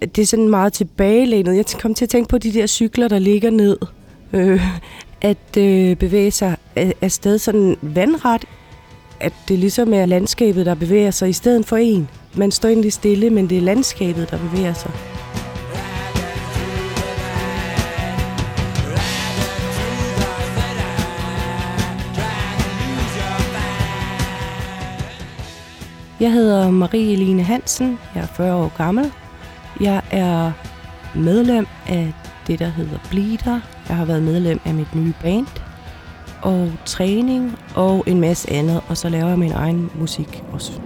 det er sådan meget tilbagelænet. Jeg kom til at tænke på de der cykler, der ligger ned. Øh, at øh, bevæge sig afsted sådan vandret. At det ligesom er landskabet, der bevæger sig i stedet for en. Man står egentlig stille, men det er landskabet, der bevæger sig. Jeg hedder Marie Eline Hansen. Jeg er 40 år gammel. Jeg er medlem af det, der hedder Bleeder. Jeg har været medlem af mit nye band. Og træning og en masse andet. Og så laver jeg min egen musik også.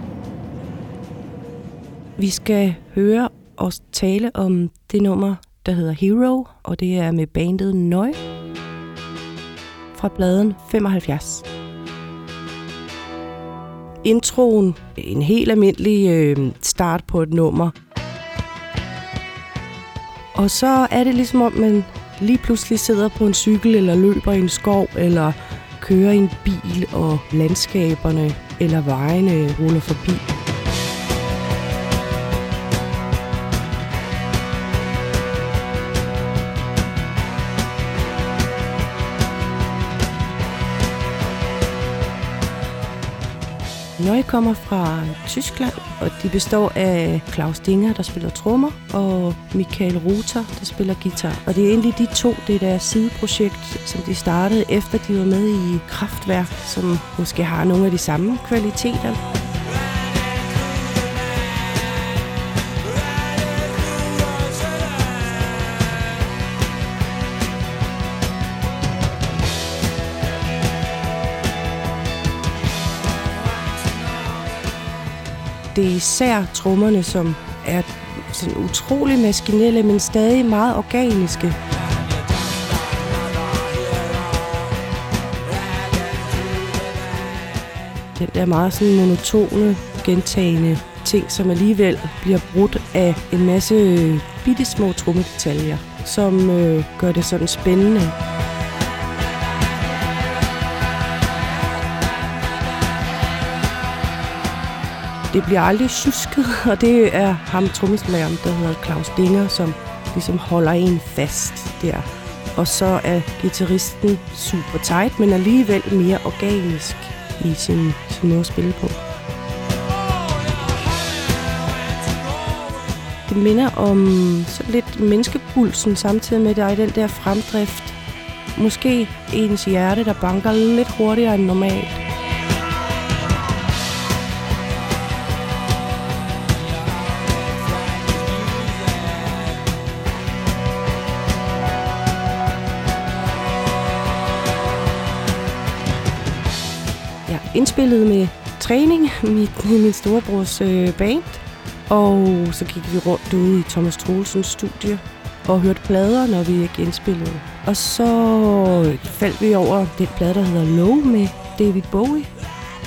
Vi skal høre og tale om det nummer, der hedder Hero. Og det er med bandet Nøj fra bladen 75 introen en helt almindelig øh, start på et nummer. Og så er det ligesom om, man lige pludselig sidder på en cykel, eller løber i en skov, eller kører i en bil, og landskaberne eller vejene ruller forbi. Nøje kommer fra Tyskland, og de består af Klaus Dinger, der spiller trommer, og Michael Ruther, der spiller guitar. Og det er egentlig de to, det er deres sideprojekt, som de startede efter de var med i Kraftværk, som måske har nogle af de samme kvaliteter. Det er især trommerne, som er sådan utrolig maskinelle, men stadig meget organiske. Den der meget sådan monotone, gentagende ting, som alligevel bliver brudt af en masse øh, bitte små trommedetaljer, som øh, gør det sådan spændende. Det bliver aldrig tjusket, og det er ham trommeslageren, der hedder Claus Dinger, som ligesom holder en fast der. Og så er gitarristen super tight, men alligevel mere organisk i sin, sin måde at spille på. Det minder om så lidt menneskepulsen, samtidig med, at der er den der fremdrift. Måske ens hjerte, der banker lidt hurtigere end normalt. Indspillet med træning, mit, min storebrors øh, band. Og så gik vi rundt ude i Thomas Troelsens studie og hørte plader, når vi ikke indspillede. Og så faldt vi over den plade, der hedder Low med David Bowie.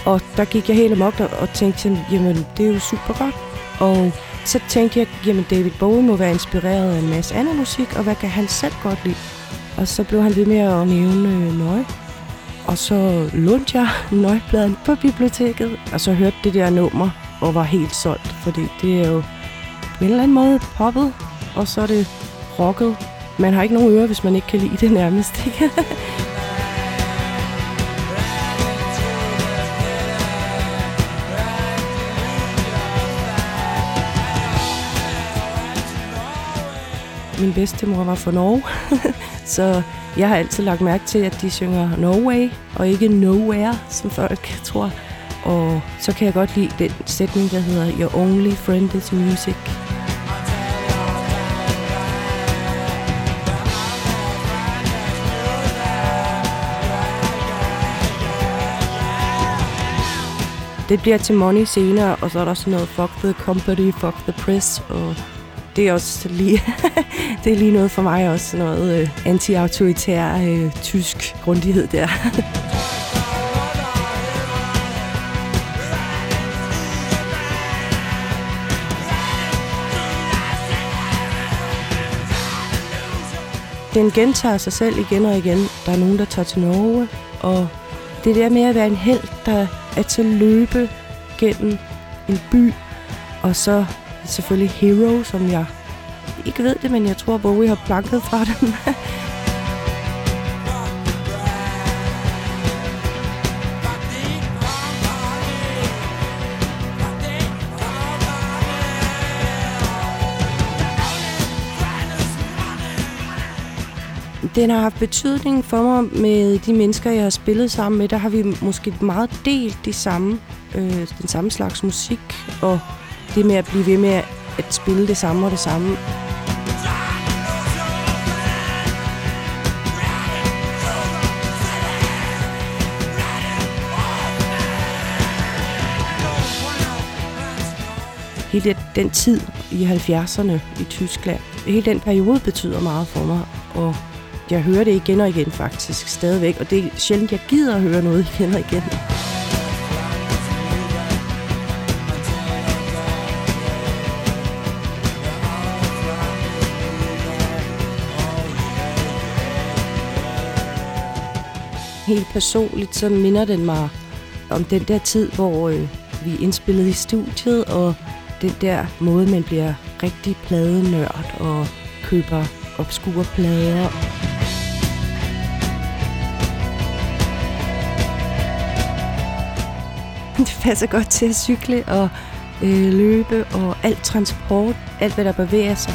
Og der gik jeg helt amok og tænkte sådan, jamen det er jo super godt. Og så tænkte jeg, jamen David Bowie må være inspireret af en masse anden musik, og hvad kan han selv godt lide? Og så blev han ved med at nævne øh, Nøje. Og så lånte jeg nøgpladen på biblioteket, og så hørte det der nummer, og var helt solgt, fordi det er jo på en eller anden måde poppet, og så er det rocket. Man har ikke nogen ører, hvis man ikke kan lide det nærmest. Ikke? Min bedstemor var fra Norge, så jeg har altid lagt mærke til, at de synger Norway og ikke Nowhere, som folk tror. Og så kan jeg godt lide den sætning, der hedder Your only friend is music. Det bliver til Money senere, og så er der sådan noget Fuck the company, fuck the press, og det er også lige, det er lige noget for mig også, noget øh, anti-autoritær øh, tysk grundighed der. den gentager sig selv igen og igen. Der er nogen, der tager til Norge, og det der med at være en held, der er til at løbe gennem en by, og så selvfølgelig Hero, som jeg ikke ved det, men jeg tror, Bowie har planket fra dem. den har haft betydning for mig med de mennesker, jeg har spillet sammen med. Der har vi måske meget delt de samme, øh, den samme slags musik, og det med at blive ved med at spille det samme og det samme. hele den tid i 70'erne i Tyskland, hele den periode betyder meget for mig, og jeg hører det igen og igen faktisk stadigvæk, og det er sjældent, jeg gider at høre noget igen og igen. Helt personligt, så minder den mig om den der tid, hvor øh, vi indspillede i studiet, og den der måde, man bliver rigtig pladenørd og køber obskure plader. Det passer godt til at cykle og øh, løbe og alt transport, alt hvad der bevæger sig.